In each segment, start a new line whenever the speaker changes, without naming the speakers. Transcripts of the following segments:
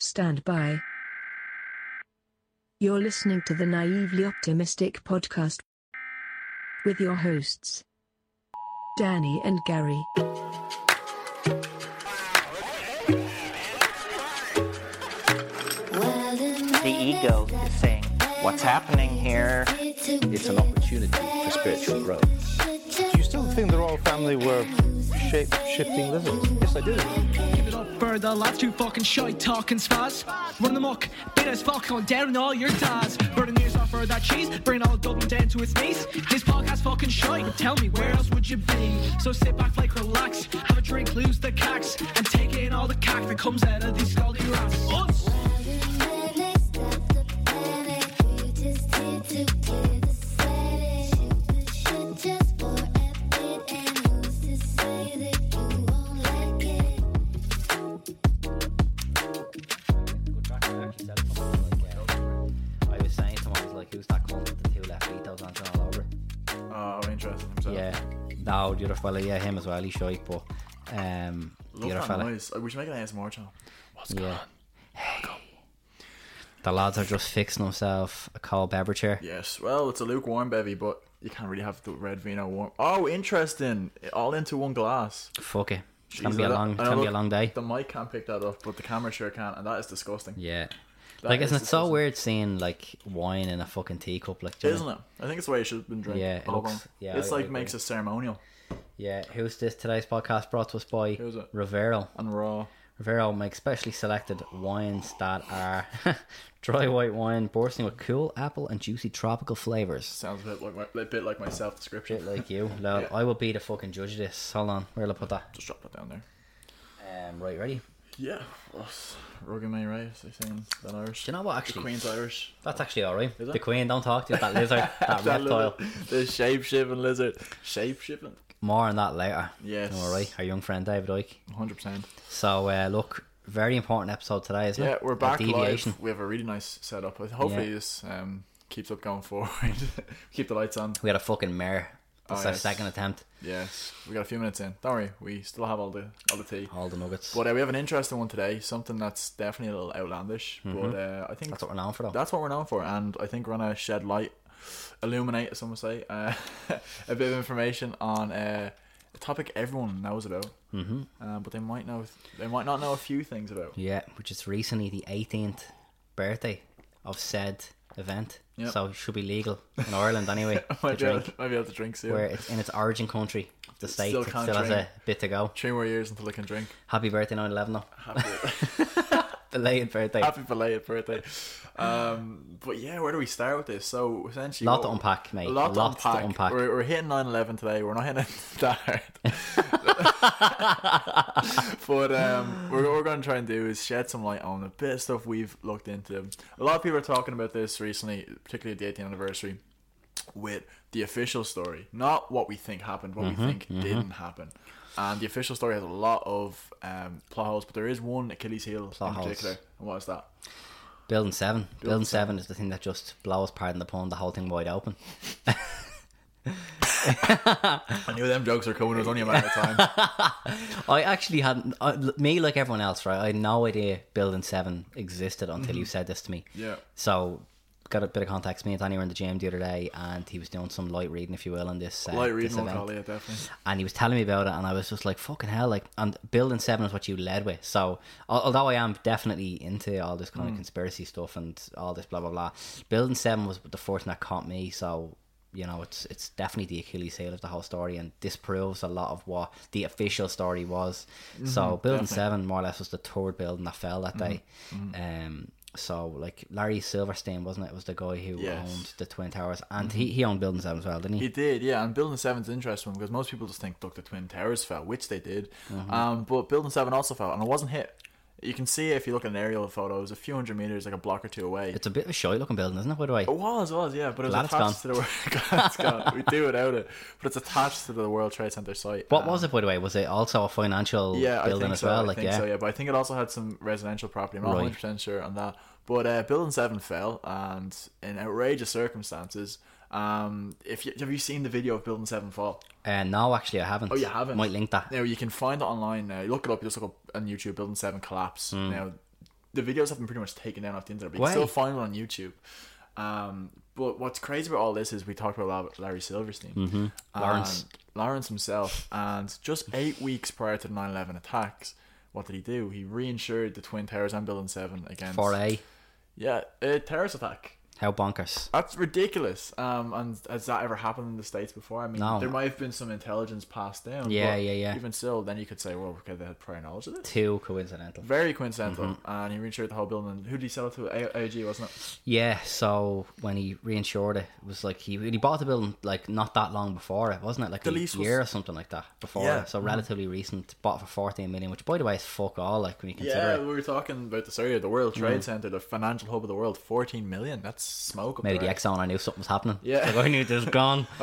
Stand by. You're listening to the Naively Optimistic podcast with your hosts, Danny and Gary.
The ego is saying, What's happening here?
It's an opportunity for spiritual growth.
Still think the royal family were shape shifting lizards?
Yes, I do.
Give it up for the lads who fucking shite talking spaz. Run them muck, bit as fuck going down all your dads. Burning ears off for that cheese, bring all Dublin down to its knees. This podcast fucking but tell me where else would you be? So sit back, like relax, have a drink, lose the cax, and take in all the cack that comes out of these scalding rats. Us!
Fella, yeah, him as well. He's shite, but um, the
Love
other
that
fella.
noise. We should make an ASMR channel. What's going
Yeah.
on?
The lads are just fixing themselves a cold beverage here.
Yes. Well, it's a lukewarm bevy, but you can't really have the red vino warm. Oh, interesting. All into one glass.
Fuck it. It's gonna be a
I don't-
long,
I know,
gonna be a
look,
long day.
The mic can't pick that up, but the camera sure can, and that is disgusting.
Yeah.
That
like,
is
isn't it so
disgusting.
weird seeing like wine in a fucking teacup? Like, do you know?
Isn't it? I think it's the way it should have been drinking.
Yeah, it
Hold
looks-
on.
yeah,
it's
I- I
like
agree.
makes it ceremonial
Yeah. Who's this? Today's podcast brought to us by
Who's it?
Rivero.
and raw.
Rivero makes specially selected wines that are dry white wine, bursting with cool apple and juicy tropical flavors.
Sounds a bit like my, a bit like my self description.
Bit like you. Lol,
Yeah.
I will be the fucking judge of this. Hold on, where'll I put that?
Just drop that down there.
Um, right, ready?
Yeah. Us. Rugged May right? They saying that Irish.
Do you know what?
the
Actually,
Queen's Irish.
that's actually alright.
Is it?
The Queen, don't talk to that lizard, that
That
reptile.
lizard, the shape shifting lizard. Shape shifting.
More on that later.
Yes.
Alright, our young friend David Icke.
Hundred percent.
So, uh, look, very important episode today, isn't
Yeah,
it?
we're back
deviation.
live. We have a really nice setup. Hopefully
Yeah.
this um, keeps up going forward. Keep the lights on.
We had a fucking mare. That's
Oh,
our
yes.
second attempt.
Yes, we got a few minutes in. Don't worry, we still have all the all the tea.
All the nuggets.
But uh, we have an interesting one today. Something that's definitely a little outlandish, but uh, I think
Mm-hmm. That's what we're known for, though.
that's what we're known for, and I think we're gonna shed light, illuminate, as some would say, uh, a bit of information on uh, a topic everyone knows about, mm-hmm. um, but they might know they might not know a few things about.
Yeah, which is recently the 18th birthday of said event.
Yep.
So it should be legal in Ireland anyway to
Might be, able, might be able to drink soon.
Where it's in its origin country, the state
Still
still, has a bit to go.
Three more years until I can drink.
Happy birthday 9 11 though.
Happy,
Belated birthday.
happy belated birthday. Um, but yeah, where do we start with this? So essentially,
lot to unpack, mate.
A lot to unpack.
to unpack.
We're, we're hitting 9-11 today. We're not hitting it that hard. but um, we're, what we're going to try and do is shed some light on a bit of stuff we've looked into. A lot of people are talking about this recently, particularly at the 18th anniversary, with the official story. Not what we think happened, what
Mm-hmm,
we think didn't happen. And the official story has a lot of um, plot holes, but there is one Achilles heel
Plot
in
holes.
particular. And what is that?
Building 7. Building, 7.
seven.
is the thing that just blows, pardon the pun, the whole thing wide open.
I knew them jokes were coming. It was only a matter of time.
I actually had, uh, me like everyone else, right? I had no idea Building 7 existed until you said this to me.
Yeah.
So, got a bit of context. Me and Danny were in the gym the other day, and he was doing some light reading, if you will, on this. Uh,
Light reading, we'll
event.
it, definitely.
And he was telling me about it, and I was just like, "Fucking hell!" Like, and building seven is what you led with. So, although I am definitely into all this kind of conspiracy stuff and all this blah blah blah, building seven was the first thing that caught me. So, you know, it's it's definitely the Achilles heel of the whole story, and disproves a lot of what the official story was. so, building
Mm-hmm. definitely. Mm-hmm.
seven more or less was the third building that fell that day. Um, so like Larry Silverstein wasn't it? Was the guy who
Yes. Mm-hmm.
owned the Twin Towers, and he, he owned building seven as well, didn't he?
He did, yeah. And Building Seven's interesting because most people just think, look, the Twin Towers fell, which they did.
Mm-hmm.
Um, but Building Seven also fell, and it wasn't hit. You can see if you look at an aerial photo. It was a few hundred meters, like a block or two away.
It's a bit of a shy looking building, isn't it? By the way,
It was, it was, yeah, but it was
Glad
attached to the it's gone. We do without it, but it's attached to the World Trade Center site.
What
Um,
was it, by the way? Was it also a financial
Yeah,
building as
so.
well?
I
Like,
think
yeah.
so, yeah. But I think it also had some residential property. I'm not
Right.
100 percent sure on that. But uh, Building Seven fell, and in outrageous circumstances. Um, if you, have you seen the video of Building Seven fall?
Uh, no, actually, I haven't.
Oh, you haven't?
Might link that.
Now you can find it online. Now look it up. You just look up on YouTube. Building Seven collapse.
Hmm.
Now the videos have been pretty much taken down off the internet. But you
Why?
can still find them on YouTube. Um, but what's crazy about all this is we talked about Larry Silverstein, mm-hmm.
Lawrence.
Lawrence himself, and just eight weeks prior to the 9/11 attacks, what did he do? He reinsured the Twin Towers and Building Seven against
For a
yeah a terrorist attack.
How bonkers.
That's ridiculous. Um, and has that ever happened in the states before? I mean,
No.
there might have been some intelligence passed down.
Yeah, yeah, yeah.
Even still, then you could say, well, okay, they had prior knowledge of this.
Too coincidental.
Very coincidental.
Mm-hmm.
And he reinsured the whole building. And Who did he sell it to? A- AIG, wasn't it?
Yeah, so when he reinsured it, it was like he he bought the building like not that long before it, wasn't it? Like
The
a
lease was-
year or something like that before.
Yeah.
it. So relatively recent. Bought for fourteen million, which by the way is fuck all. Like when you consider
Yeah,
it.
we were talking about this earlier. The World Trade Center, the financial hub of the world, 14 million. That's smoke up
Maybe the. Exxon, I knew something was happening.
Yeah.
Like, I knew this was gone.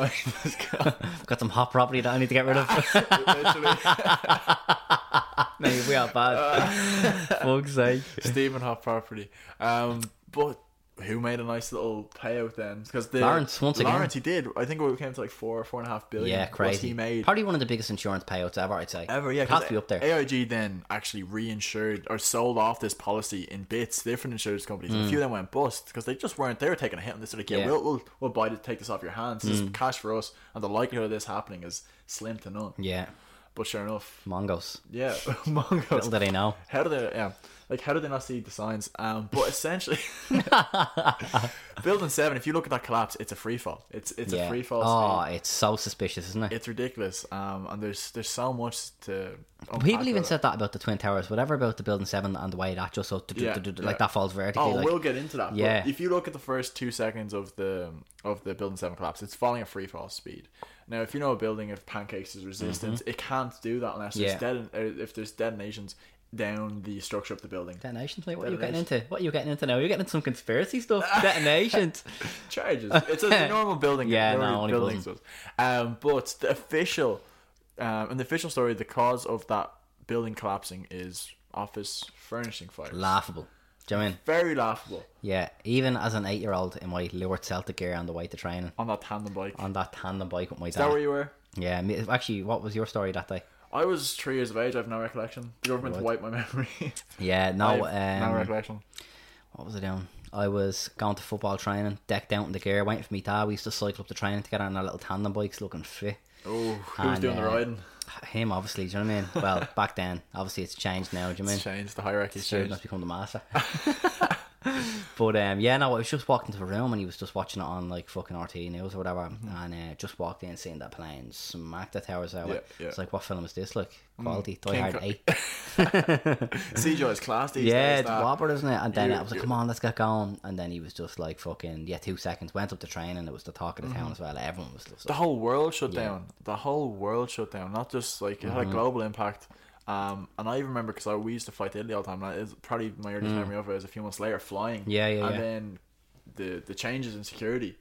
Got some hot property that I need to get rid of. Maybe we are bad. Fuck's sake.
Stephen Hop property. Um, but who made a nice little payout then? Because the
Lawrence, once again.
Lawrence, he did. I think it came to like four, or four and a half billion.
Yeah, crazy.
He made
Probably one of the biggest insurance payouts ever, I'd say.
ever. Yeah,
has
'cause
to be up there.
AIG then actually reinsured or sold off this policy in bits, different insurance companies. And a few of them went bust because they just weren't. They were taking a hit, and they said, like, "Yeah,
Mm. Yeah. Mm.
we'll, we'll we'll buy it, take this off your hands. This is cash for us." And the likelihood of this happening is slim to none.
Yeah,
But sure enough,
Mongos.
yeah, Mongols.
Little did they know.
How do they? Yeah, like how do they not see the signs? Um, but essentially, building seven. If you look at that collapse, it's a free fall. It's it's
yeah.
a free fall.
Oh,
speed.
it's so suspicious, isn't it?
It's ridiculous. Um, and there's there's so much to.
People even said that about the Twin Towers, whatever about the building seven and the way that just so
Yeah,
like that falls vertically.
Oh,
like,
we'll get into that.
Yeah.
But if you look at the first two seconds of the of the building seven collapse, it's falling at free fall speed. Now, if you know a building of pancakes is resistant, it can't do that unless there's
Mm-hmm. Yeah.
deton- uh, if there's detonations down the structure of the building.
Detonations, mate. What are you getting into? What are you getting into now? You're getting into some conspiracy stuff. Detonations.
charges. It's a normal building.
Yeah,
normal
no, only
buildings does. Um, but the official, um, in the official story, the cause of that building collapsing is office furnishing fire.
Laughable. Do you know I mean?
Very laughable
Yeah, even as an eight year old in my Lourdes Celtic gear on the way to training,
on that tandem bike.
on that tandem bike with my
is
dad.
that where you were?
Yeah, actually, what was your story that day?
I was three years of age. I have no recollection. The government wiped my memory.
Yeah, no,
have no
um,
recollection.
what was I doing? I was going to football training, decked out in the gear, waiting for me dad. We used to cycle up the training together on our little tandem bikes, looking fit.
Oh,
who's
doing the
uh,
riding?
Him, obviously. Do you know what I mean? Well, back then, obviously, it's changed now. Do you know I mean?
It's changed. The hierarchy's changed.
Must become the master. but um, yeah, no, I was just walking to the room and he was just watching it on like fucking RT News or whatever, and uh, just walked in, seeing that plane smack the towers out.
Mm-hmm. Yeah, yeah.
It's like, what film is this? Like quality, Die
King
Hard Eight.
CJ is class these
Yeah,
days.
whopper, isn't it? And then
You-
I was like,
you-
come on, let's get going. And then he was just like, fucking, yeah, two seconds. Went up the train and it was the talk of the town as well. Everyone was just
Mm-hmm. the whole world shut
Yeah.
down. The whole world shut down. Not just like it
Mm-hmm.
had a global impact. Um, and I even remember because we used to fly to Italy all the time. And it's probably my earliest memory of it is a few months later flying.
Mm. Yeah, yeah,
And
yeah.
then the the changes in security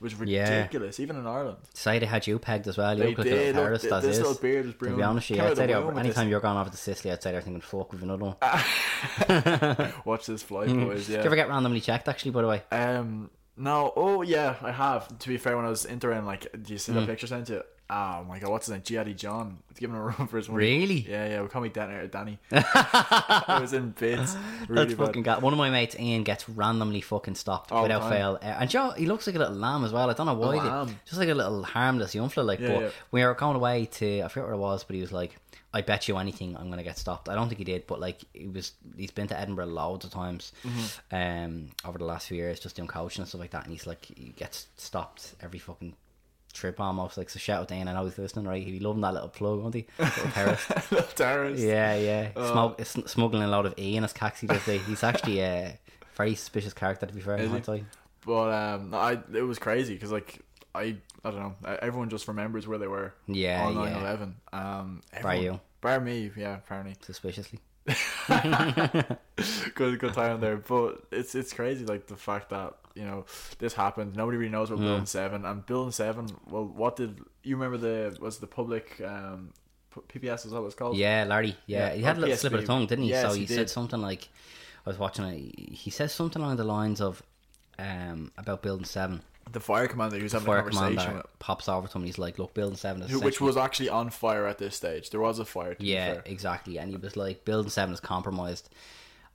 was
Yeah.
ridiculous, even in Ireland.
say they had you pegged as well. You
They
look like a
did.
little
Look, th- this
is.
little beard was
To be honest,
Came
I'd
of
say they- anytime you're going over to Sicily, I'd say they're thinking, fuck, with another one.
Watch this flight,
Mm-hmm.
boys. Yeah.
Did you ever get randomly checked, actually, by the way?
Um, no. Oh, yeah, I have. To be fair, when I was entering, like, do you see
Mm.
that picture sent you? Oh my god, what's his name? Giaddy John. It's giving him a run for his money.
Really?
Yeah, yeah. We call me Danny. Danny. I was in bits. Really
That's
bad.
fucking got one of my mates, Ian, gets randomly fucking stopped
All
without
time.
fail. Uh, and Joe, he looks like a little lamb as well. I don't know why. he-
lamb.
Just like a little harmless young fella. Like,
Yeah,
but
yeah.
we were going away to, I forget where it was, but he was like, I bet you anything I'm gonna get stopped. I don't think he did, but like he was, he's been to Edinburgh loads of times,
Mm-hmm.
um, over the last few years, just doing coaching and stuff like that. And he's like, he gets stopped every fucking trip almost. Like, so shout out to Ian. I know he's listening, right? He loving that little plug, won't he? Little terrorist.
Little terrorist.
Yeah, yeah.
Uh,
Smug- s- smuggling a lot of E in his taxi does he? He's actually a very suspicious character, to be fair.
Is he? But um, I it was crazy because like I I don't know. Everyone just remembers where they were.
Yeah,
on
yeah.
9/11. Um,
Bar you.
Bar me, yeah, apparently.
Suspiciously.
good good time there. But it's it's crazy like the fact that you know this happened. Nobody really knows about
Hmm.
Building Seven and Building Seven. Well, what did you remember? The was the public um PPS is that what it's called?
Yeah, Larry. Yeah,
Yeah,
he had a little slip of the tongue, didn't he?
Yes,
so
he
he, said something like, I was watching it. He says something along the lines of, um, about building seven.
The fire commander who was having a
Fire
conversation
commander
with,
pops over to him. and He's like, "Look, building seven is
who, which was actually on fire at this stage. There was a fire.
Yeah, exactly. And he was like, Building Seven is compromised.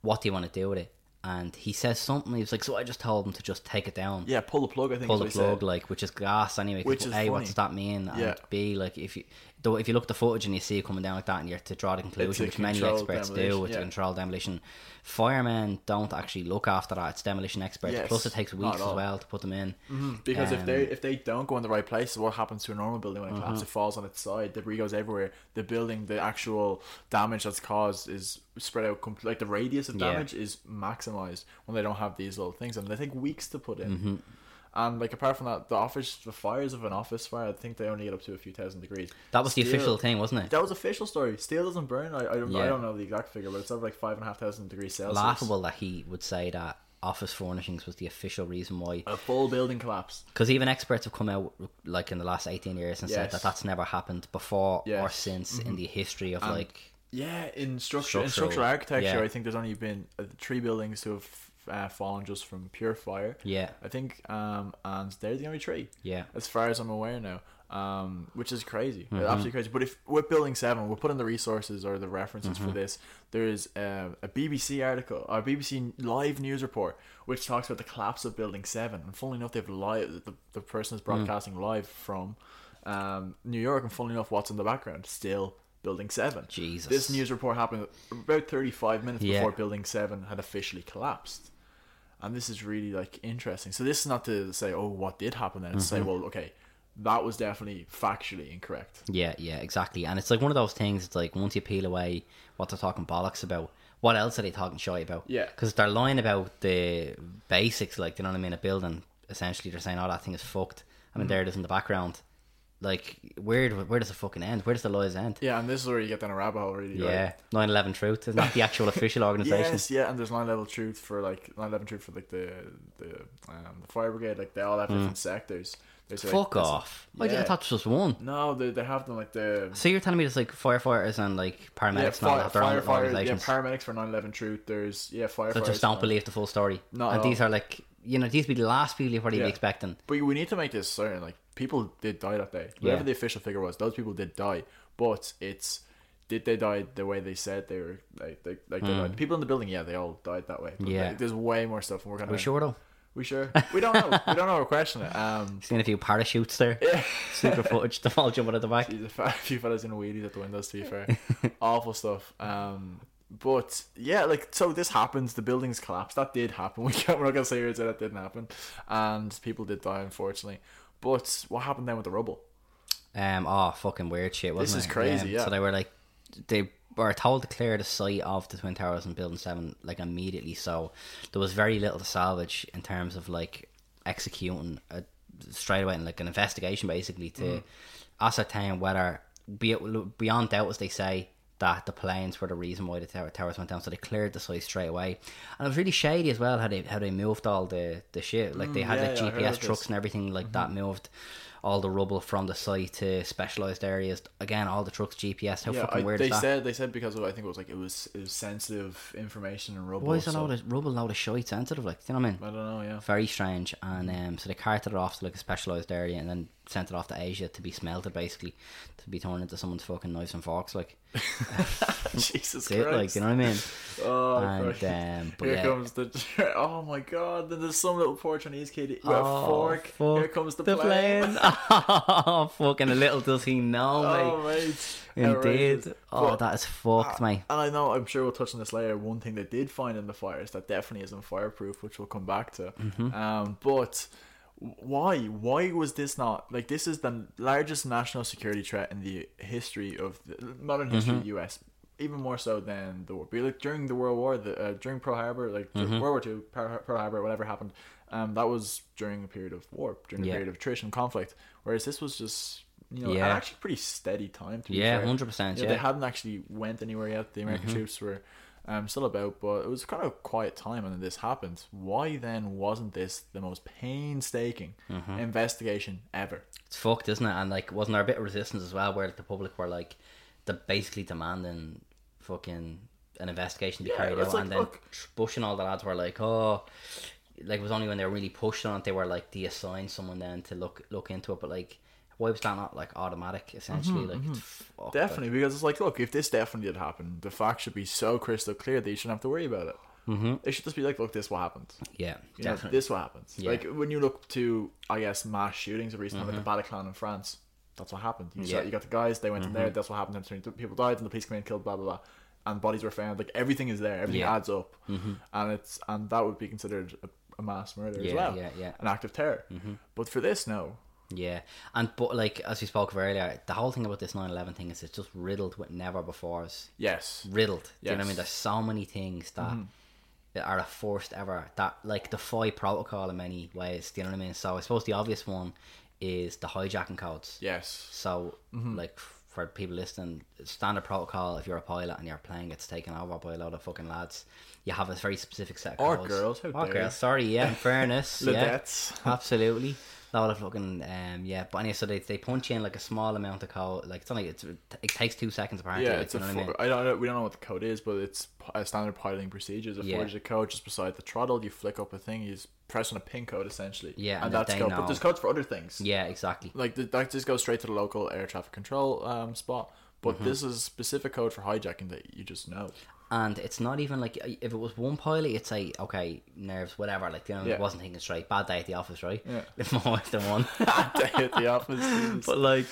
what do you want to do with it? And he says something. He was like, "So I just told him to just take it down."
Yeah, pull the plug. I think
pull the plug, like which is gas anyway.
Which is
a, what does that mean? And
Yeah.
b, like if you though if you look at the footage and you see it coming down like that, and you're to draw the conclusion, which many experts do,
demolition,
with
yeah.
the controlled demolition. Firemen don't actually look after that. It's demolition experts.
Yes,
Plus, it takes weeks as well to put them in.
Because if
Um,
they if they don't go in the right place what happens to a normal building when it
Uh-huh.
collapses? It falls on its side, debris goes everywhere. The building, the actual damage that's caused is spread out. Compl- like the radius of
Yeah.
damage is maximized when they don't have these little things, and they take weeks to put in.
Mm-hmm.
And like apart from that, the office, the fires of an office fire, I think they only get up to a few thousand degrees.
That was the official thing, wasn't it?
That was official story. Steel doesn't burn. I I, don't- I don't know the exact figure, but it's over like five and a half thousand degrees Celsius.
Laughable that he would say that office furnishings was the official reason why.
A full building collapse.
Because even experts have come out like in the last eighteen years and said that that's never happened before or
Yes. Mm-hmm.
since in the history of
And
like.
Yeah, in structure, in
Structural,
structural architecture,
yeah.
I think there's only been uh, three buildings to have uh, fallen just from pure fire.
Yeah.
I think, um, and they're the only three.
Yeah.
as far as I'm aware now. Um, which is crazy,
Mm-hmm.
absolutely crazy. But if we're building seven, we're putting the resources or the references
Mm-hmm.
for this. There's uh, a BBC article a BBC live news report which talks about the collapse of Building Seven. And funnily enough, they've live the, the person
Mm.
is broadcasting live from um, New York. And funnily enough, what's in the background? Still Building Seven.
Jesus.
This news report happened about 35 minutes
Yeah.
before Building 7 had officially collapsed. And this is really like interesting. So this is not to say, oh, what did happen then? It's to
Mm-hmm.
say, well, okay, that was definitely factually incorrect.
Yeah, yeah, exactly. And it's like one of those things. It's like once you peel away what they're talking bollocks about, what else are they talking shy about?
Yeah.
because they're lying about the basics. Like, you know what I mean? A building. Essentially, they're saying, "Oh, that thing is fucked." I mean, there it is in the background. Like, where do- where does the fucking end? Where does the lies end?
Yeah, and this is where you get down a rabbit hole, really.
Yeah,
right?
9/11 Truth is not the actual official organization.
Yes, yeah, and there's nine level truth for like nine level truth for like the the um, the fire brigade. Like they all have different sectors. There's, like,
Mm. Fuck
this-
off! I
Yeah.
didn't thought this was one.
No, they, they have them like the
So you're telling me there's like firefighters and like paramedics
yeah,
all
fire,
have their own
firefighters, yeah, paramedics for 9/11 truth. There's yeah, firefighters.
that just don't believe the full story.
No,
and these are like you know these be the last people you're probably
Yeah.
be expecting.
But we need to make this certain. Like people did die that day. Whatever
Yeah.
the official figure was, those people did die. But it's did they die the way they said they were? Like they, like they died. People in the building, yeah, they all died that way. But.
Yeah.
like, there's way more stuff, and we're gonna.
We sure though.
We sure. We don't know. we don't know. We're questioning it. Um,
Seen a few parachutes there.
yeah.
Secret footage. the all jumping at the back.
Jeez, a few fellas in wheelies at the windows. To be fair, awful stuff. Um, but yeah, like so, this happens. The buildings collapse. That did happen. We can't, we're not gonna say here that that didn't happen, and people did die, unfortunately. But what happened then with the rubble?
Um, oh, fucking weird shit, wasn't
This
it?
is crazy,
Um,
yeah.
So they were like, they were told to clear the site of the Twin Towers and Building 7, like, immediately. So there was very little to salvage in terms of, like, executing a, straight away, and, like, an investigation, basically, to
Mm.
ascertain whether, be, beyond doubt, as they say, that the planes were the reason why the tower, towers went down. So they cleared the site straight away. And it was really shady as well how they, how they moved all the, the shit. Like, they had,
Mm, yeah,
like,
yeah,
GPS
this.
trucks and everything like that moved all the rubble from the site to specialized areas. Again, all the trucks GPS. How
yeah,
fucking
I,
weird
they
is that?
said they said because of I think it was like it was it was sensitive information and rubble.
Why is a load of rubble, load of shite sensitive? Like, do you know what I mean?
I don't know. Yeah.
Very strange. And um, so they carted it off to like a specialized area and then sent it off to Asia to be smelted, basically, to be turned into someone's fucking knives and forks. Like,
Jesus
that's it,
Christ.
like, you know what I mean?
Oh,
and um, but
Here
yeah.
comes the. Oh my God! Then there's some little poor Chinese kid with
Oh,
a fork.
fuck
Here comes the,
the
plane.
plane. oh, fucking a little does he know,
Oh
mate.
mate!
Indeed.
Outrageous.
Oh,
But-
that is fucked, mate.
And I know, I'm sure we'll touch on this later. One thing they did find in the fires that definitely isn't fireproof, which we'll come back to.
Mm-hmm.
Um, but why? Why was this not like this? Is the largest national security threat in the history of the modern history
Mm-hmm.
of the U.S. Even more so than the war. But like during the World War, the uh, during Pearl Harbor, like
Mm-hmm.
World War Two, Pearl Harbor, whatever happened, um, that was during a period of war, during a
Yeah.
period of attrition, conflict. Whereas this was just you know,
Yeah.
an actually pretty steady time. To be
Yeah,
fair.
100%,
You know,
yeah. Mm-hmm.
They hadn't actually went anywhere yet. The American troops were um, still about, but it was kind of a quiet time when this happened. Why then wasn't this the most painstaking
Mm-hmm.
investigation ever?
It's fucked, isn't it? And like, wasn't there a bit of resistance as well, where the public were like, the basically demanding fucking an investigation to be
Yeah,
carried out,
like,
and then
look-
Bush and all the lads were like, oh, like it was only when they were really pushed on it they were like, do you assign someone then to look look into it? But like, why was that not like automatic? Essentially, like, it's fucked, like-
Definitely, because it's like, look, if this definitely did happen, the facts should be so crystal clear that you shouldn't have to worry about it.
Mm-hmm.
It should just be like, look, this what happened.
Yeah,
You know, this what happens.
Yeah.
Like when you look to, I guess, mass shootings of recent, like the Bataclan in France. That's what happened. You,
Mm-hmm. Yeah. Mm-hmm.
you got the guys. They went in there. That's what happened. And people died, and the police came in, and killed, blah blah blah, and bodies were found. Like everything is there. Everything
Yeah. Mm-hmm.
adds up, and it's and that would be considered a, a mass murder as well.
yeah, yeah.
An act of terror. But for this, no.
Yeah, and but like as we spoke of earlier, the whole thing about this 9-11 thing is it's just riddled with never befores.
Yes.
Riddled. Do you know what I mean? There's so many things that mm-hmm. that are a first ever that like defy protocol in many ways. Do you know what I mean? So I suppose the obvious one is the hijacking codes.
Yes.
So mm-hmm. like for people listening, standard protocol if you're a pilot and your plane gets taken over by a lot of fucking lads, you have a very specific set of
Or
codes.
girls,
Or
dare
girls, sorry, yeah, in fairness. yeah.
Lidettes.
Absolutely. Load of fucking um yeah, but anyway, so they, they punch in like a small amount of code, like it's only it's, it takes two seconds apparently.
Yeah,
like,
it's a.
what
For,
I mean?
I don't know. We don't know what the code is, but it's a standard piloting procedure. It's a
Yeah.
four-digit code just beside the throttle. You flick up a thing. You just press on a pin code essentially.
Yeah,
and,
and
that's code.
know.
But there's codes for other things.
Yeah, exactly.
like th- that just goes straight to the local air traffic control um, spot. But
Mm-hmm.
this is specific code for hijacking that you just know.
And it's not even like if it was one pilot, you'd say okay, nerves, whatever. Like you know,
Yeah.
it wasn't thinking straight. Bad day at the office, right?
Yeah.
If more than one.
Bad day at the office.
But like,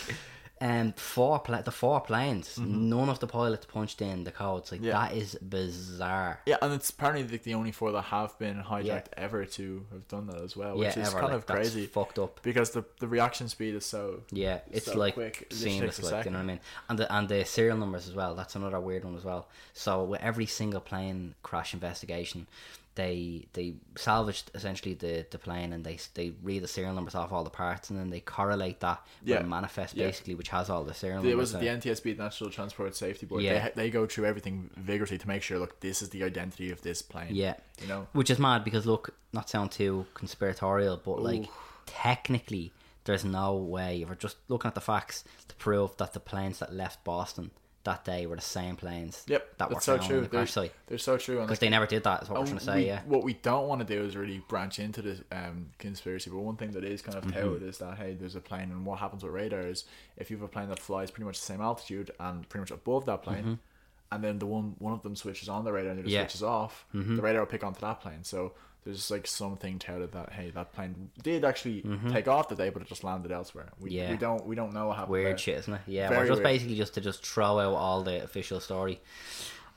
um, four pla- the four planes, none of the pilots punched in the codes. Like
Mm-hmm. Yeah.
that is bizarre.
yeah, and it's apparently like the only four that have been hijacked
Yeah.
ever to have done that as well,
Yeah,
which is
ever.
kind
like,
of
that's
crazy
fucked up.
because the the reaction speed is so.
Yeah, it's
so
like
quick. It
seamless, like you know what I mean. And the and the serial numbers as well. That's another weird one as well. So with every single plane crash investigation, they they salvaged essentially the, the plane and they they read the serial numbers off all the parts and then they correlate that
Yeah.
with a manifest
Yeah.
basically, which has all the serial
It
numbers.
It
was
the. NTSB, the National Transport Safety Board.
Yeah.
They, they go through everything vigorously to make sure, look, this is the identity of this plane.
Yeah.
You know?
Which is mad because look, not sound too conspiratorial, but like technically, there's no way if we're just looking at the facts to prove that the planes that left Boston that day were the same planes.
Yep.
that were
that's so true.
the
They're,
site
they're so true.
Because they never did that. Is what we're trying to say.
we-
yeah.
What we don't want to do is really branch into the um, conspiracy. But one thing that is kind of
Mm-hmm.
touted is that hey, there's a plane, and what happens with radar is if you have a plane that flies pretty much the same altitude and pretty much above that plane, and then the one one of them switches on the radar and the other
Mm-hmm. Yeah. Mm-hmm.
switches off, the radar will pick onto that plane. So there's like something touted that hey, that plane did actually take off today, but it just landed elsewhere. We,
Mm-hmm. Yeah.
we don't we don't know what happened.
Weird
there.
shit, isn't it? Yeah,
Very
we're just
weird.
basically just to just throw out all the official story.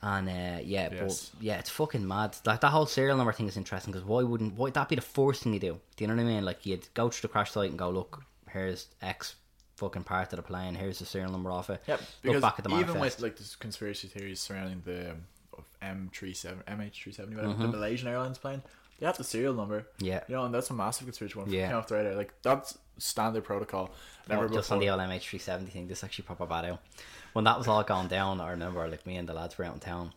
And uh, yeah,
Yes.
but yeah, it's fucking mad. Like that whole serial number thing is interesting because why wouldn't why that be the first thing you do? Do you know what I mean? Like you'd go to the crash site and go, look, here's X fucking part of the plane. Here's the serial number off it.
Yep.
Look back at the
even
manifest.
with like the conspiracy theories surrounding the um, M three seven MH three seventy,
Mm-hmm.
the Malaysian Airlines plane, they have the serial number.
Yeah.
You know, and that's a massive conspiracy one.
Yeah.
Yeah. Off the radar. Like that's standard protocol. Never
Oh, just on the
before-
old MH370 thing, this is actually proper bad out. When that was all gone down, I remember like me and the lads were out in town,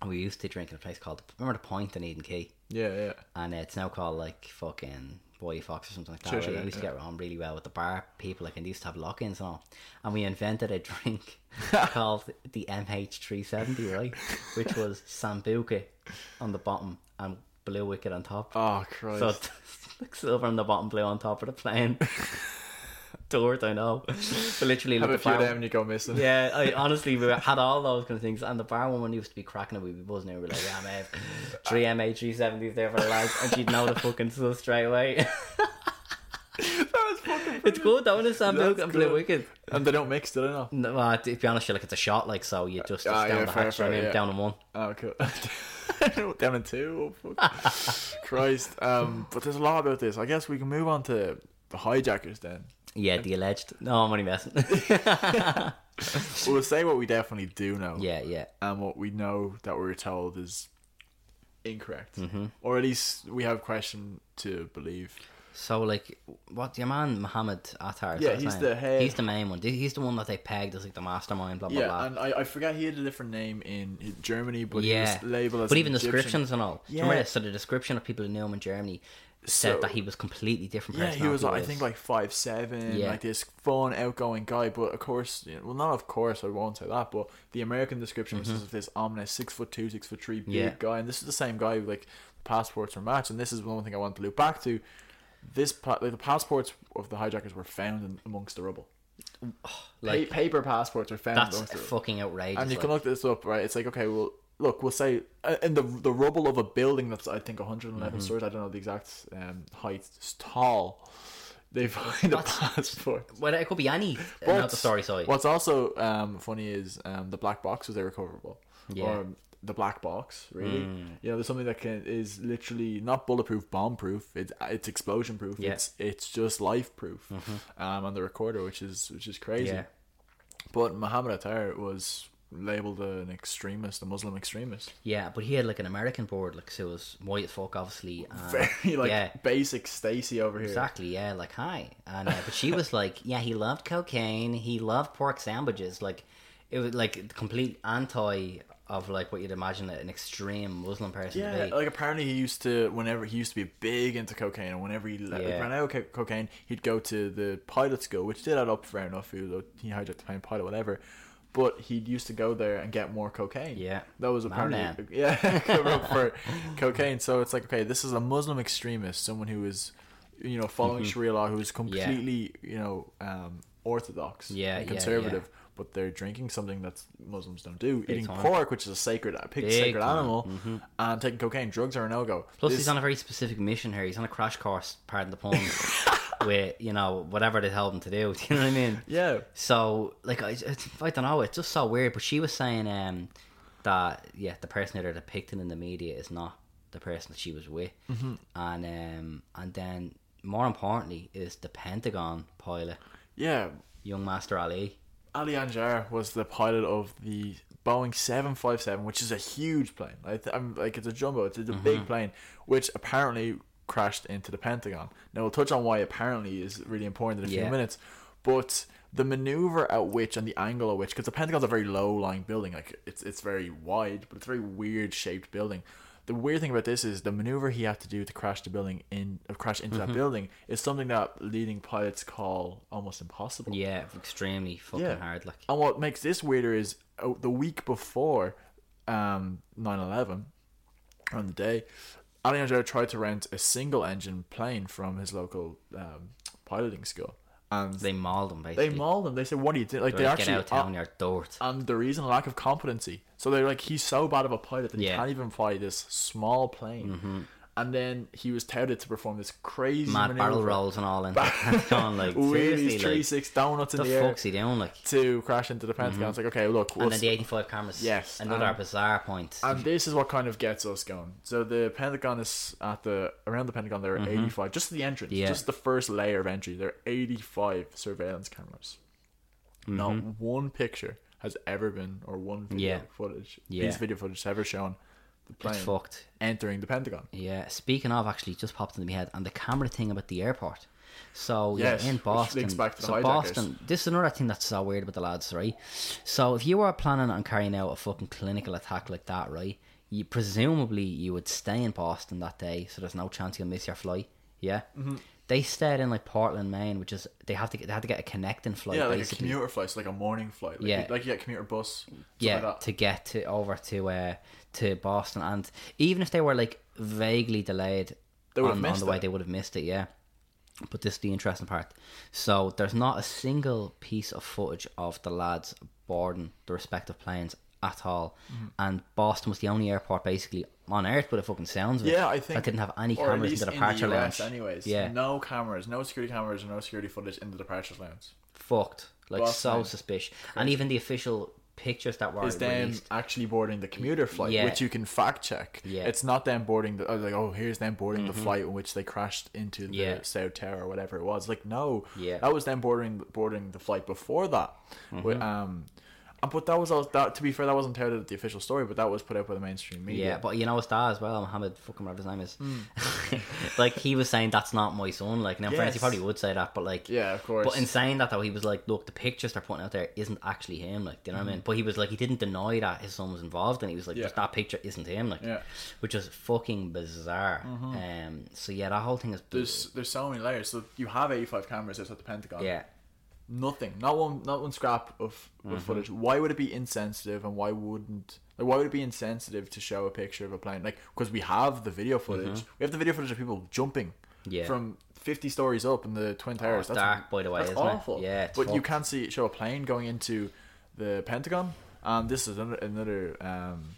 and we used to drink in a place called remember the Point in Eden Quay,
Yeah, yeah.
and it's now called like fucking Boy Fox or something like that.
Sure,
right?
sure,
I used to get on really well with the bar people, like and they used to have lock-ins and all, and we invented a drink called the MH370, right, which was Sambuca on the bottom and Blue WKD on top.
Oh Christ.
So it's like silver on the bottom, blue on top of the plane. Tort, I know. But literally,
have
like,
a few of them and you go missing.
Yeah, I honestly we had all those kind of things, and the bar woman used to be cracking it. We'd be buzzing. We'd be like, "Yeah, mate, three MA three seventies there for the lads," and she'd know the fucking stuff straight away. it's good though, isn't it? Sambuca and Blue. Wicked.
And they don't mix, do they not?
No, well, to be honest, like it's a shot, like so. You just, just
Ah,
down
yeah,
the hatch,
fair,
mean,
yeah.
down in one.
Oh, cool. Down in two. Oh, fuck. Christ. Um, but there's a lot about this. I guess we can move on to the hijackers then.
Yeah, the alleged. No, I'm only messing.
We'll say what we definitely do know.
yeah, yeah.
and what we know that we were told is incorrect,
Mm-hmm.
or at least we have question to believe.
So like, what your man Mohammed Atta?
Yeah, he's
name?
the head-
He's the main one. He's the one that they pegged as like the mastermind. Blah blah
yeah,
blah.
and I, I forget he had a different name in Germany, but
yeah,
he was labeled as
but even
Egyptian.
descriptions and all. You remember
Yeah.
So the description of people who knew him in Germany said
So-
that he was completely different.
Yeah, he was. I think like five seven,
Yeah.
like this fun, outgoing guy. But of course, you know, well, not of course, I won't say that. But the American description was just this ominous six foot two, six foot three big
Mm-hmm. Yeah.
guy, and this is the same guy. who, Like passports were matched, and this is one thing I want to loop back to. This pa- like the passports of the hijackers were found in, amongst the rubble.
like
Pa- paper passports were found
that's
amongst the rubble.
fucking outrageous.
And you
like.
can look this up, right? It's like okay, well, look, we'll say uh, in the the rubble of a building that's I think 111
Mm-hmm.
stories. I don't know the exact um, height. It's tall. They find a passport.
Well, it could be any.
But
not the story side.
What's also um, funny is um, the black box was irrecoverable.
Yeah.
Or the black box, really. You know, there's something that can is literally not bulletproof, bomb proof. It's it's explosion proof.
Yeah.
It's it's just life proof. Um, on the recorder, which is which is crazy.
Yeah.
But Muhammad Atta was labeled an extremist, a Muslim extremist.
Yeah, but he had like an American board, like so it was white as fuck, obviously. And,
Very like
yeah,
basic Stacy over here.
exactly. Yeah, like hi, and uh, but she was like, yeah, he loved cocaine, he loved pork sandwiches, like it was like the complete anti of like what you'd imagine an extreme Muslim person
Yeah,
to be.
like apparently he used to whenever he used to be big into cocaine, and whenever he
Yeah.
ran out of co- cocaine, he'd go to the pilot school, which did add up fair enough. He, was, he hijacked the plane pilot, whatever. But he used to go there and get more cocaine.
Yeah.
that was apparently yeah cover up for cocaine. So it's like okay, this is a Muslim extremist, someone who is you know following Sharia law, who is completely you know um, orthodox,
Yeah,
and
yeah,
conservative. But they're drinking something that Muslims don't do, eating
time.
pork, which is a sacred, a pig
Big
sacred
time.
animal, and taking cocaine. Drugs are a no go.
Plus, he's on a very specific mission here. He's on a crash course, pardon the pun, with you know whatever they told him to do. Do you know what I mean?
Yeah.
So, like, I, it's- I don't know. It's just so weird. But she was saying um, that yeah, the person that are depicted in the media is not the person that she was with,
Mm-hmm.
and um, and then more importantly is the Pentagon pilot,
Yeah,
young Master Ali.
Ali Hanjour was the pilot of the Boeing 757, which is a huge plane. Like, I'm, like it's a jumbo, it's a
Mm-hmm.
big plane, which apparently crashed into the Pentagon. Now, we'll touch on why apparently is really important in a few minutes, but the maneuver at which and the angle at which, because the Pentagon's a very low lying building, like it's it's very wide, but it's a very weird shaped building. The weird thing about this is the maneuver he had to do to crash the building in, uh, crash into
Mm-hmm.
that building is something that leading pilots call almost impossible.
Yeah, extremely fucking
Yeah.
hard. Like,
And what makes this weirder is uh, the week before um, 9-11, on the day, Ali Hanjour tried to rent a single engine plane from his local um, piloting school. And
they mauled him basically.
They mauled him. They said, what do you do? Like,
They
they
like,
actually...
get out town,
uh,
you're dirt.
and the reason, lack of competency. So they're like, he's so bad of a pilot that he
Yeah. Mm-hmm.
can't even fly this small plane. And then he was touted to perform this crazy
Mad barrel rolls and all in Pentagon. Like,
Wheelies, three,
like,
six donuts in
the
the air
fuck's he doing? Like,
to crash into the Pentagon. It's like, okay, look,
and then the 85 cameras.
Yes,
Another bizarre point.
And this is what kind of gets us going. So the Pentagon is at the around the Pentagon. There are eighty five. Just the entrance,
Mm-hmm. Yeah.
just the first layer of entry. There are eighty five surveillance cameras. Not one picture has ever been, or one video
Mm-hmm. Yeah.
footage,
Yeah.
piece of video footage has ever shown plane
it's fucked.
entering the Pentagon.
Yeah. Speaking of, actually, just popped into my head, and the camera thing about the airport. So
Yes,
yeah, in Boston.
links back to the
so. Boston. This is another thing that's so weird about the lads, right? So if you were planning on carrying out a fucking clinical attack like that, right? You presumably you would stay in Boston that day, so there's no chance you'll miss your flight. Yeah.
Mm-hmm.
They stayed in like Portland, Maine, which is they have to get they had to get a connecting flight.
yeah, like
basically.
a commuter flight, so like a morning flight. Like,
Yeah.
like you get a commuter bus.
yeah
like
to get to over to uh to Boston and even if they were like vaguely delayed
They would have
on, on
missed
the way
it.
they would have missed it yeah. But this is the interesting part. So there's not a single piece of footage of the lads boarding the respective planes at all.
Mm-hmm.
and Boston was the only airport basically on earth but it fucking sounds
Yeah, I think
that didn't have any cameras in the departure
in the
lounge
Anyways,
yeah.
No cameras, no security cameras, and no security footage in the departure lounge.
fucked. Like
Boston,
so suspicious. And even the official pictures that were
is them
released
actually boarding the commuter flight,
Yeah.
which you can fact check.
Yeah. Mm-hmm.
It's not them boarding the oh, like oh here's them boarding the flight in which they crashed into the
Yeah.
South Tower or whatever it was. Like no,
Yeah.
that was them boarding boarding the flight before that.
Mm-hmm.
With, um, but that was all that. To be fair, that wasn't touted at the official story, but that was put out by the mainstream media.
Yeah, but you know his dad as well, Mohammed, fucking whatever his name is.
Hmm.
like he was saying that's not my son. Like now, in fairness, he probably would say that, but like,
Yeah, of course.
But in saying that though, he was like, look, the pictures they're putting out there isn't actually him. Like, do you know what I mean? But he was like, he didn't deny that his son was involved, and he was like,
Mm-hmm. Yeah.
just that picture isn't him. Like,
Yeah.
which is fucking bizarre. Um, so yeah, that whole thing is
there's there's so many layers. So you have 85 cameras outside the Pentagon.
yeah.
Nothing not one not one scrap of, of footage why would it be insensitive and why wouldn't like why would it be insensitive to show a picture of a plane like because we have the video footage we have the video footage of people jumping
Yeah.
from 50 stories up in the twin towers
it's dark, by the way,
that's
isn't it?
awful
Yeah,
but you can't see show a plane going into the pentagon and this is another, another um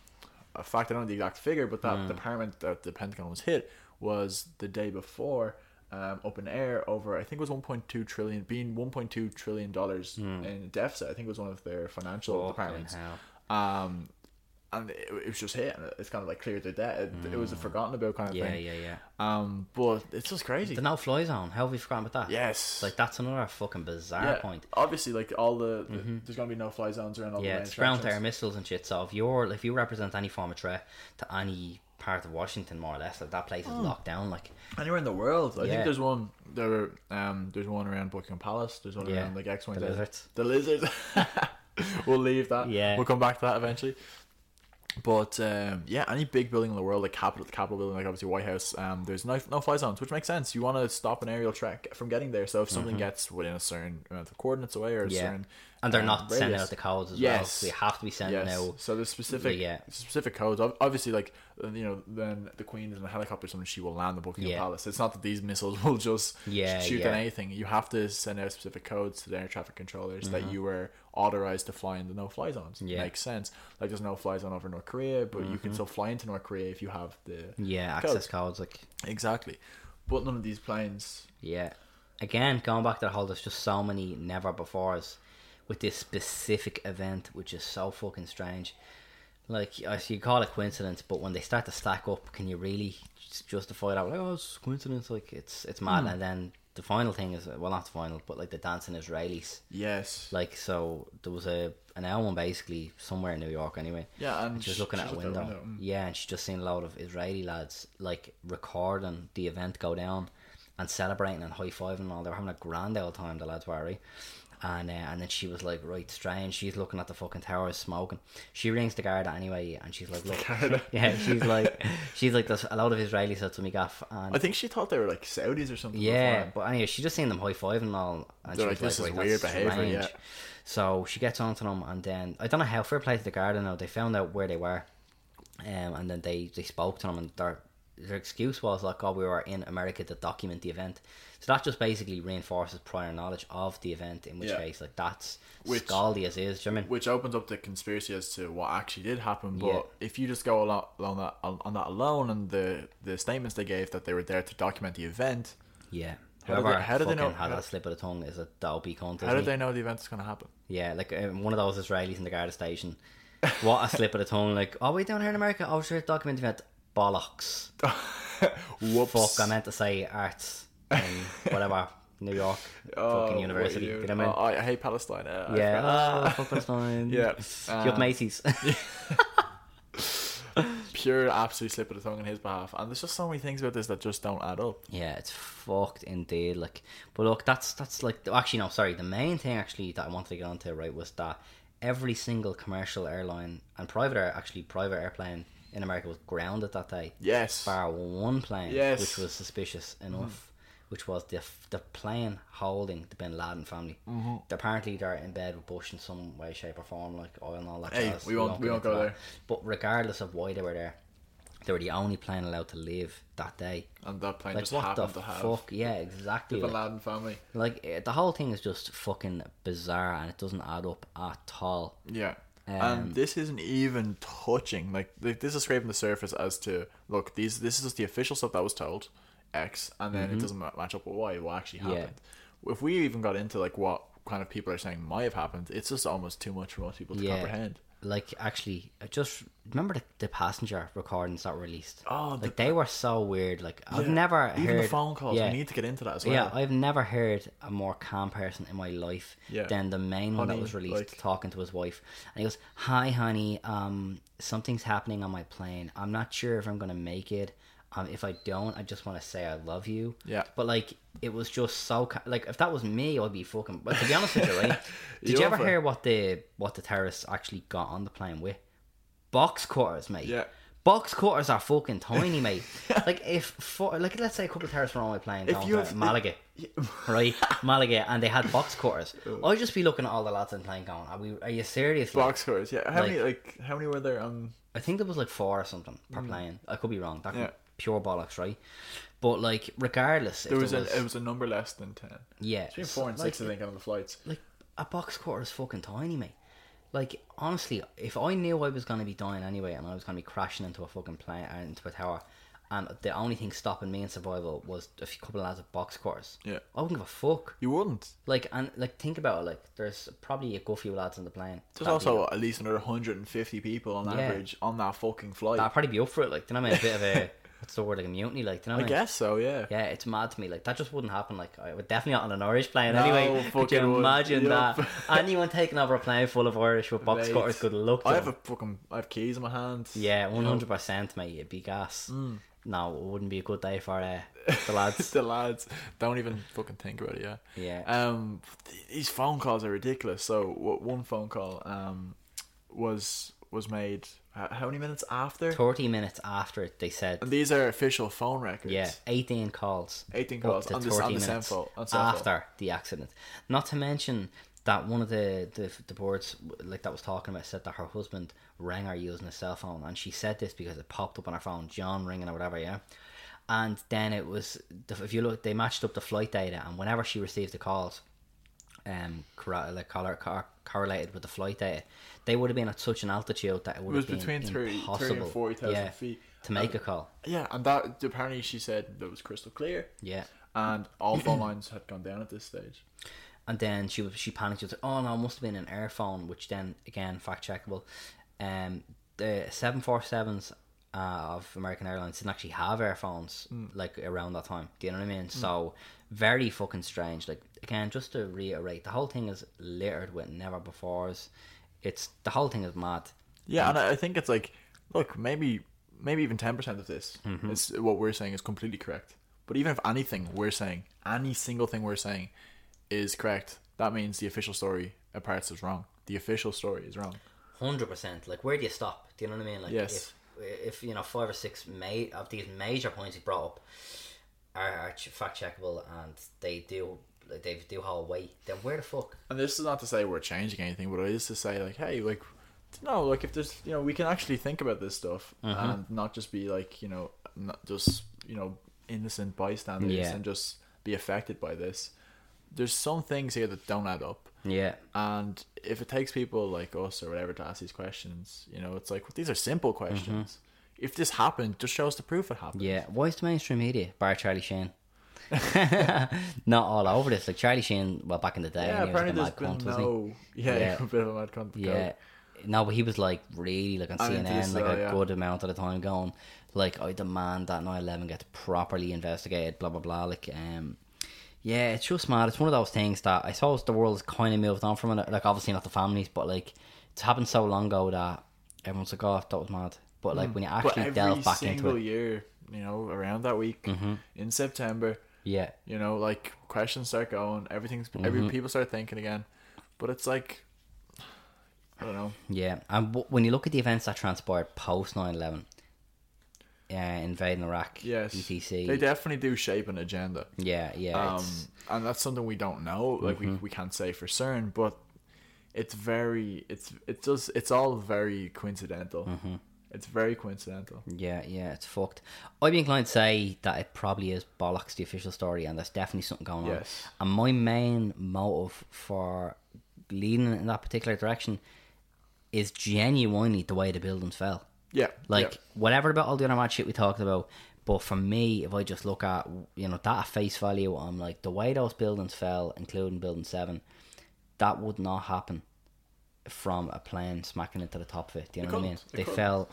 a fact. I don't know the exact figure, but that
Hmm.
department that the Pentagon was hit was the day before. Um, up in air over I think it was 1.2 trillion being 1.2 trillion dollars in deficit I think it was one of their financial
Hmm. Fucking
departments
hell.
um and it, it was just hit and it's kind of like cleared their debt it, it was a forgotten about kind of
Hmm. Yeah,
thing
yeah, yeah.
um but it's just crazy
The no fly zone. How have we forgotten about that?
yes
Like that's another fucking bizarre
yeah
point.
obviously like all the, there's gonna be no fly zones around all
Yeah,
the
it's ground air missiles and shit. So if you're if you represent any form of threat to any part of Washington, more or less, like that place is locked down. Like
anywhere in the world. I
Yeah.
think there's one there. Um, there's one around Buckingham Palace. There's one
Yeah.
around like X, Y,
The
Z.
lizards.
The lizards. we'll leave that.
Yeah.
we'll come back to that eventually. But um, yeah, any big building in the world, like capital, the Capitol building, like obviously White House, um, there's no no fly zones, which makes sense. You want to stop an aerial track from getting there. So if something gets within a certain amount of coordinates away or a
Mm-hmm. yeah,
certain,
and they're
um,
not sending out the codes as
Yes.
well. So you have to be sending
Yes.
out.
So there's specific,
Yeah.
specific codes. Obviously, like uh, you know, then the Queen is in a helicopter, something she will land the Buckingham
Yeah.
Palace. It's not that these missiles will just
Yeah,
shoot
yeah.
at anything. You have to send out specific codes to the air traffic controllers that
Mm-hmm.
you were authorized to fly in the no-fly zones.
Yeah.
Makes sense. Like there's no fly zone over North Korea, but you can still fly into North Korea if you have the
Mm-hmm. Yeah,
codes.
access codes. Like
exactly. But none of these planes.
yeah, again going back to the whole. There's just so many never befores with this specific event, which is so fucking strange. Like I you call it coincidence, but when they start to stack up, can you really just justify that? Like, oh, it's coincidence. Like it's it's mad. And then the final thing is well, not the final, but like the dancing Israelis.
Yes.
Like so, there was a an album basically somewhere in New York anyway.
Yeah, and
she was looking
she
at a window.
window, mm.
Yeah, and she just seen a lot of Israeli lads like recording the event go down and celebrating and high fiving and all. They were having a grand old time. The lads were right. And, uh, and then she was like, right, strange. She's looking at the fucking towers, smoking. She rings the guard anyway, and she's like, look, yeah, she's like, she's like, there's a lot of Israelis to me gaff, and
I think she thought they were like Saudis or something.
yeah,
beforehand.
but anyway, she just seen them high five and all, and
They're
she
like,
was
"This is
like,
weird
"Wait, that's strange."
yeah.
So she gets onto them, and then I don't know how fair play to the garden now. They found out where they were, um, and then they they spoke to them, and their their excuse was like, "Oh, we were in America to document the event." So that just basically reinforces prior knowledge of the event. In which
Yeah.
case, like that's
Which-
scaldy as is. You know I mean?
which opens up the conspiracy as to what actually did happen. But
Yeah.
if you just go along, along that on that alone and the the statements they gave that they were there to document the event,
Yeah.
How did
Whoever
they- how did they know- how-
that slip of the tongue is a dopey cunt.
how did they know the event was going to happen?
Yeah, like um, one of those Israelis in the Garda station. What a slip of the tongue! Like, oh, we down here in America. Oh, sure, document the event. Bollocks.
Whoops!
Fuck, I meant to say arts in whatever New York
Oh,
fucking university. You
you-
know what I mean?
oh, I hate Palestine. Uh,
yeah, oh, fuck Palestine.
Yeah, um,
Macy's.
pure absolute slip of the tongue on his behalf. And there's just so many things about this that just don't add up.
yeah, it's fucked indeed. Like, but look, that's that's like actually no, sorry. The main thing actually that I wanted to get onto right was that every single commercial airline and private air actually private airplane in America was grounded that day.
Yes.
bar one plane,
Yes.
which was suspicious enough, which was the the plane holding the Bin Laden family. Mm-hmm. Apparently, they're in bed with Bush in some way, shape, or form, like oil and all that.
Hey,
jazz.
we won't- we won't go
that.
there.
But regardless of why they were there, they were the only plane allowed to leave that day.
And that plane
Like
just
what the
happened to have
fuck? Yeah, exactly.
the Bin Laden family.
like, eh, the whole thing is just fucking bizarre, and it doesn't add up at all.
Yeah.
Um,
and this isn't even touching like, this is scraping the surface as to look these this is just the official stuff that was told X and then it doesn't match up with Y what actually
Mm-hmm. Yeah.
happened. If we even got into like what kind of people are saying might have happened, it's just almost too much for most people to
Yeah.
comprehend.
Like, actually, I just remember the, the passenger recordings that were released.
Oh, the-
like they were so weird. Like I've
Yeah.
never
even
heard
the phone calls.
Yeah,
We need to get into that as well.
yeah, I've never heard a more calm person in my life
Yeah.
than the main one that was released
like-
talking to his wife. And he goes, "Hi, honey. Um, something's happening on my plane. I'm not sure if I'm gonna make it. Um, if I don't, I just want to say I love you.
Yeah.
But like, it was just so like if that was me, I'd be fucking. But to be honest with you, right? Did
You
you ever hear what the what the terrorists actually got on the plane with? Box cutters, mate.
Yeah.
Box cutters are fucking tiny, mate. like if for like let's say a couple of terrorists were on my plane
If you have-
Malaga, right? Malaga, and they had box cutters. I'd just be looking at all the lads in the plane going, "Are we? Are you serious?"
Box scores. Yeah. How
Like-
many like how many were there um
I think there was like four or something per plane. I could be wrong. That could
Mm. Yeah.
Pure bollocks, right? But like, regardless,
there was,
there
a, it was a number less than ten.
yeah,
Between four and
like,
six I think on the flights.
like a box cutter is fucking tiny, mate. Like honestly, if I knew I was gonna be dying anyway, and I was gonna be crashing into a fucking plane uh, into a tower, and the only thing stopping me in survival was a few couple of lads of box scores.
Yeah.
I wouldn't give a fuck.
You wouldn't.
Like and like think about it. Like there's probably a good few lads on the plane.
There's also at least another 150 people on
Yeah.
average on that fucking flight.
that'd probably be up for it. Like, do you know what I mean? A bit of a what's the word? Like a mutiny. Like, you know
I
what I mean?
guess so, yeah.
Yeah, it's mad to me. Like that just wouldn't happen. Like I would definitely not on an Irish plane
No,
anyway. Could you imagine that? Anyone taking over a plane full of Irish with box
Mate,
cutters, good luck.
I have
them.
a fucking I have keys in my hand.
Yeah,
you know.
hundred percent, mate. It'd be gas.
Mm.
No, it wouldn't be a good day for uh, the lads.
the lads don't even fucking think about it. Yeah.
yeah,
Um, these phone calls are ridiculous. So one phone call um was was made how many minutes after?
thirty minutes after it, they said,
And these are official phone records.
yeah, eighteen calls.
18 calls on this- on the Senfo- on Senfo.
after the accident. Not to mention that one of the, the the boards like that was talking about said that her husband rang her using a cell phone, and she said this because it popped up on her phone, John ringing or whatever, yeah. And then it was if you look, they matched up the flight data, and whenever she received the calls, um, corra- like cor- correlated with the flight data, they would have been at such an altitude that it
It
would
was
have been
between 30, 30
impossible,
and 40,000
yeah,
feet.
to make a call.
Yeah, and that apparently she said that was crystal clear,
Yeah.
and all phone lines had gone down at this stage.
And then she she panicked. She was like, "Oh no, it must have been an airphone." Which then again fact checkable. Um, the seven four sevens uh, of American Airlines didn't actually have airphones like around that time. Do you know what I mean? So very fucking strange. Like again, just to reiterate, the whole thing is littered with never before's. It's the whole thing is mad.
Yeah, and I I think it's like, look, maybe maybe even ten percent of this
Mm-hmm.
is what we're saying is completely correct. But even if anything we're saying, any single thing we're saying, is correct, that means the official story at parts is wrong. The official story is wrong.
Hundred percent. Like, where do you stop? Do you know what I mean? Like,
Yes.
if if you know five or six ma- of these major points he brought up are, are fact checkable and they do like, they do hold weight, then where the fuck?
And this is not to say we're changing anything, but it is to say like, hey, like, no, like if there's, you know, we can actually think about this stuff
Mm-hmm.
and not just be like, you know, not just you know innocent bystanders
Yeah.
and just be affected by this. There's some things here that don't add up.
Yeah,
And if it takes people like us or whatever to ask these questions, you know, it's like these are simple questions. If this happened, just show us the proof it happened.
Mm-hmm. yeah. Why is the mainstream media bar Charlie Sheen? Not all over this. Like Charlie Sheen, well, back in the day,
Yeah,
he was like
apparently
a
there's
mad
been
cunt,
no, yeah,
Yeah.
a bit of a mad cunt.
Yeah. No, but he was like really like on
into
CNN, like a
yeah.
good amount of the time going, like I demand that 9/11 gets properly investigated, blah blah blah. Like, um, yeah, it's just mad. It's one of those things that I suppose the world's kind of moved on from it. Like, obviously not the families, but like it's happened so long ago that everyone's like, oh, that was mad. But like when you actually delve back into it, Mm-hmm.
year, you know, around that week in September,
yeah,
you know, like questions start going, everything's
Mm-hmm.
every people start thinking again. But it's like, I don't know.
Yeah, and w- when you look at the events that transpired post 9-11, uh, invading Iraq,
Yes,
etc.
they definitely do shape an agenda.
yeah, yeah,
um, and that's something we don't know. Like
Mm-hmm.
we, we can't say for certain, but it's very it's it does it's all very coincidental.
Mm-hmm.
It's very coincidental.
yeah, yeah, it's fucked. I'd be inclined to say that it probably is bollocks the official story, and there's definitely something going on.
Yes.
And my main motive for leaning in that particular direction is genuinely the way the buildings fell.
Yeah,
Like
yeah.
whatever about all the other mad shit we talked about, but for me, if I just look at you know that face value, I'm like the way those buildings fell, including Building Seven, that would not happen from a plane smacking into the top of it. Do you
It
know what I mean? They
couldn't.
fell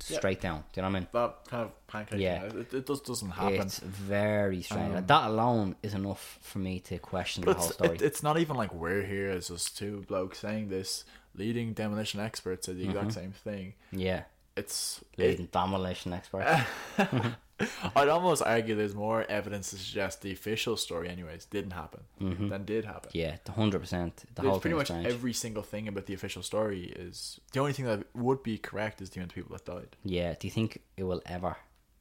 straight down. Do you know what I mean?
that kind of pancake.
Yeah.
Yeah, it, it just doesn't happen.
It's very strange. that alone is enough for me to question the whole story.
it, it's not even like we're here as just two blokes saying this. Leading demolition experts said the
Mm-hmm.
exact same thing.
yeah,
It's
leading demolition expert.
I'd almost argue there's more evidence to suggest the official story, anyways, didn't happen than did happen.
Mm-hmm. yeah, the hundred percent. The whole
pretty much
strange.
every single thing about the official story is the only thing that would be correct is the amount of people that died.
Yeah. Do you think it will ever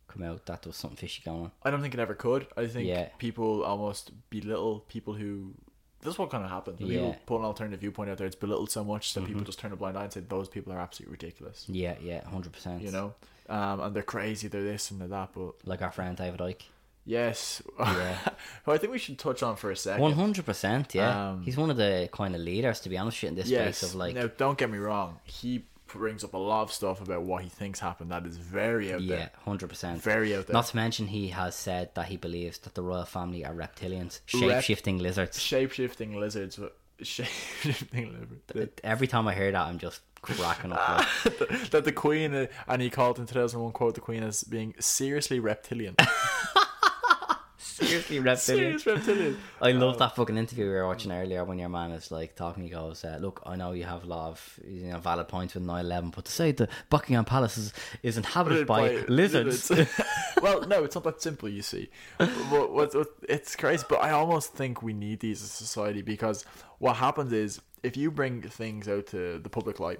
come out that there was something fishy going on?
I don't think it ever could. I think
Yeah.
people almost belittle people who. This is what kind of happens. When
Yeah. Mm-hmm.
People put an alternative viewpoint out there. It's belittled so much that people just turn a blind eye and say those people are absolutely ridiculous.
Yeah, yeah, hundred percent.
You know, um, and they're crazy. They're this and they're that. But
like our friend David Icke.
Yes.
Yeah.
Who I think we should touch on for a second.
One hundred percent, yeah.
Um,
He's one of the kind of leaders, to be honest, with you, in this
Yes.
space of like,
now, don't get me wrong. He brings up a lot of stuff about what he thinks happened. That is very out there.
yeah, hundred percent,
Very out there.
Not to mention, he has said that he believes that the royal family are reptilians, shape
Rep-
shifting lizards.
Shape shifting lizards. Shape shifting lizards.
Every time I hear that, I'm just cracking up.
That the Queen, uh, and he called in 2001, quote, the Queen as being seriously reptilian.
seriously, reptilian.
Serious reptilian.
I love that fucking interview we were watching earlier when your man is like talking. He goes, uh, "Look, I know you have a lot of you know valid points with 9/11, but to say the Buckingham Palace is, is inhabited by, lizards."
well, no, it's not that simple. You see, what, what, what, it's crazy. But I almost think we need these as a society because what happens is if you bring things out to the public light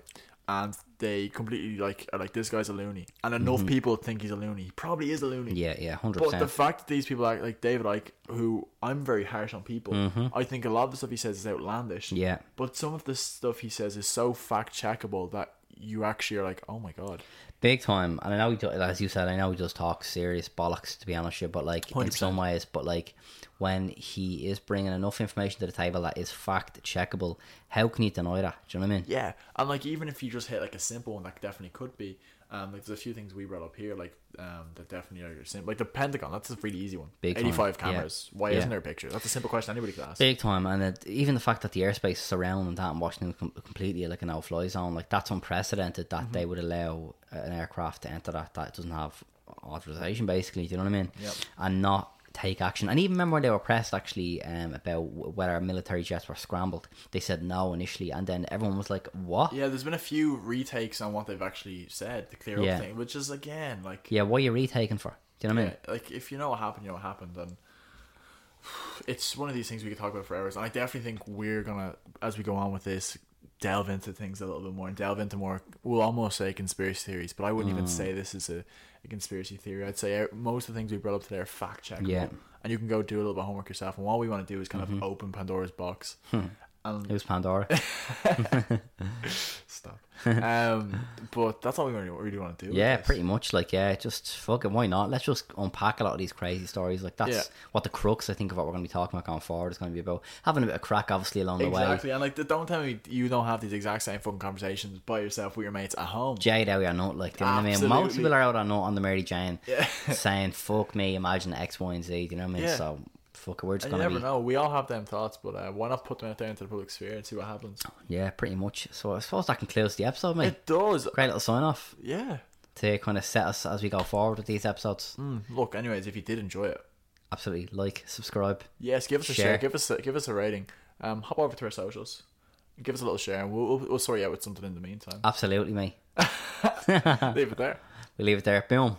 and they completely like are like this guy's a loony, and enough people think he's a loony, he probably is a loony.
Mm-hmm. yeah, yeah, hundred percent.
But the fact that these people are like David like who I'm very harsh on people, I think a lot of the stuff he says is outlandish.
Mm-hmm. Yeah.
But some of the stuff he says is so fact checkable that you actually are like, oh my god.
Big time, and I know he, do, as you said, I know he does talk serious bollocks to be honest with you, but like in
100%.
some ways, but like when he is bringing enough information to the table that is fact checkable, how can you deny that? Do you know what I mean?
Yeah, and like even if you just hit like a simple one, that definitely could be. Um, like there's a few things we brought up here, like um, that definitely are your simple. Like the Pentagon, that's a really easy one.
Big time,
85
yeah.
cameras. Why
Yeah.
isn't there a picture? That's a simple question anybody could ask.
Big time, and it, even the fact that the airspace surrounding that and Washington com- completely like a no-fly zone, like that's unprecedented. That
Mm-hmm.
they would allow an aircraft to enter that that doesn't have authorization. Basically, do you know what I mean?
Yep.
And not take action. And even remember when they were pressed actually um, about w- whether military jets were scrambled, they said no initially, and then everyone was like, "What?
Yeah, there's been a few retakes on what they've actually said to clear
Yeah.
up things, which is again like
Yeah, what are you retaking for?" Do you know what I mean?
Like if you know what happened, you know what happened, then it's one of these things we could talk about for hours. And I definitely think we're gonna, as we go on with this, delve into things a little bit more and delve into more. We'll almost say conspiracy theories, but I wouldn't
Mm.
even say this is a, a conspiracy theory. I'd say uh, most of the things we brought up today are fact checkable.
Yeah.
and you can go do a little bit of homework yourself. And what we want to do is kind
Mm-hmm.
of open Pandora's box.
Hmm.
And
It was Pandora.
stop. um, but that's all we really, really want to do.
Yeah, pretty much. Like, yeah, just fucking why not? Let's just unpack a lot of these crazy stories. Like, that's
Yeah.
what the crux, I think, of what we're going to be talking about going forward is going to be about. Having a bit of crack, obviously, along the way.
Exactly, and like, don't tell me you don't have these exact same fucking conversations by yourself with your mates at home.
Jade out your nut, like, do you know what I mean? Most people are out on nut on the Mary Jane
Yeah.
saying, fuck me, imagine X, Y, and Z. Do you know what I mean?
Yeah.
So, fuck it, we're just
you
to
never
be.
know. We all have them thoughts, but uh, why not put them out there into the public sphere and see what happens?
Yeah, pretty much. So, I suppose that concludes the episode, mate.
It does.
Great little sign off
Yeah.
to kind of set us as we go forward with these episodes.
Mm, look, anyways, if you did enjoy it,
Absolutely. Like, subscribe.
yes, give us a
Share.
share. Give us a, give us a rating. Um, hop over to our socials. Give us a little share, and we'll, we'll, we'll sort you out with something in the meantime.
Absolutely, mate.
Leave it there.
We leave it there. Boom.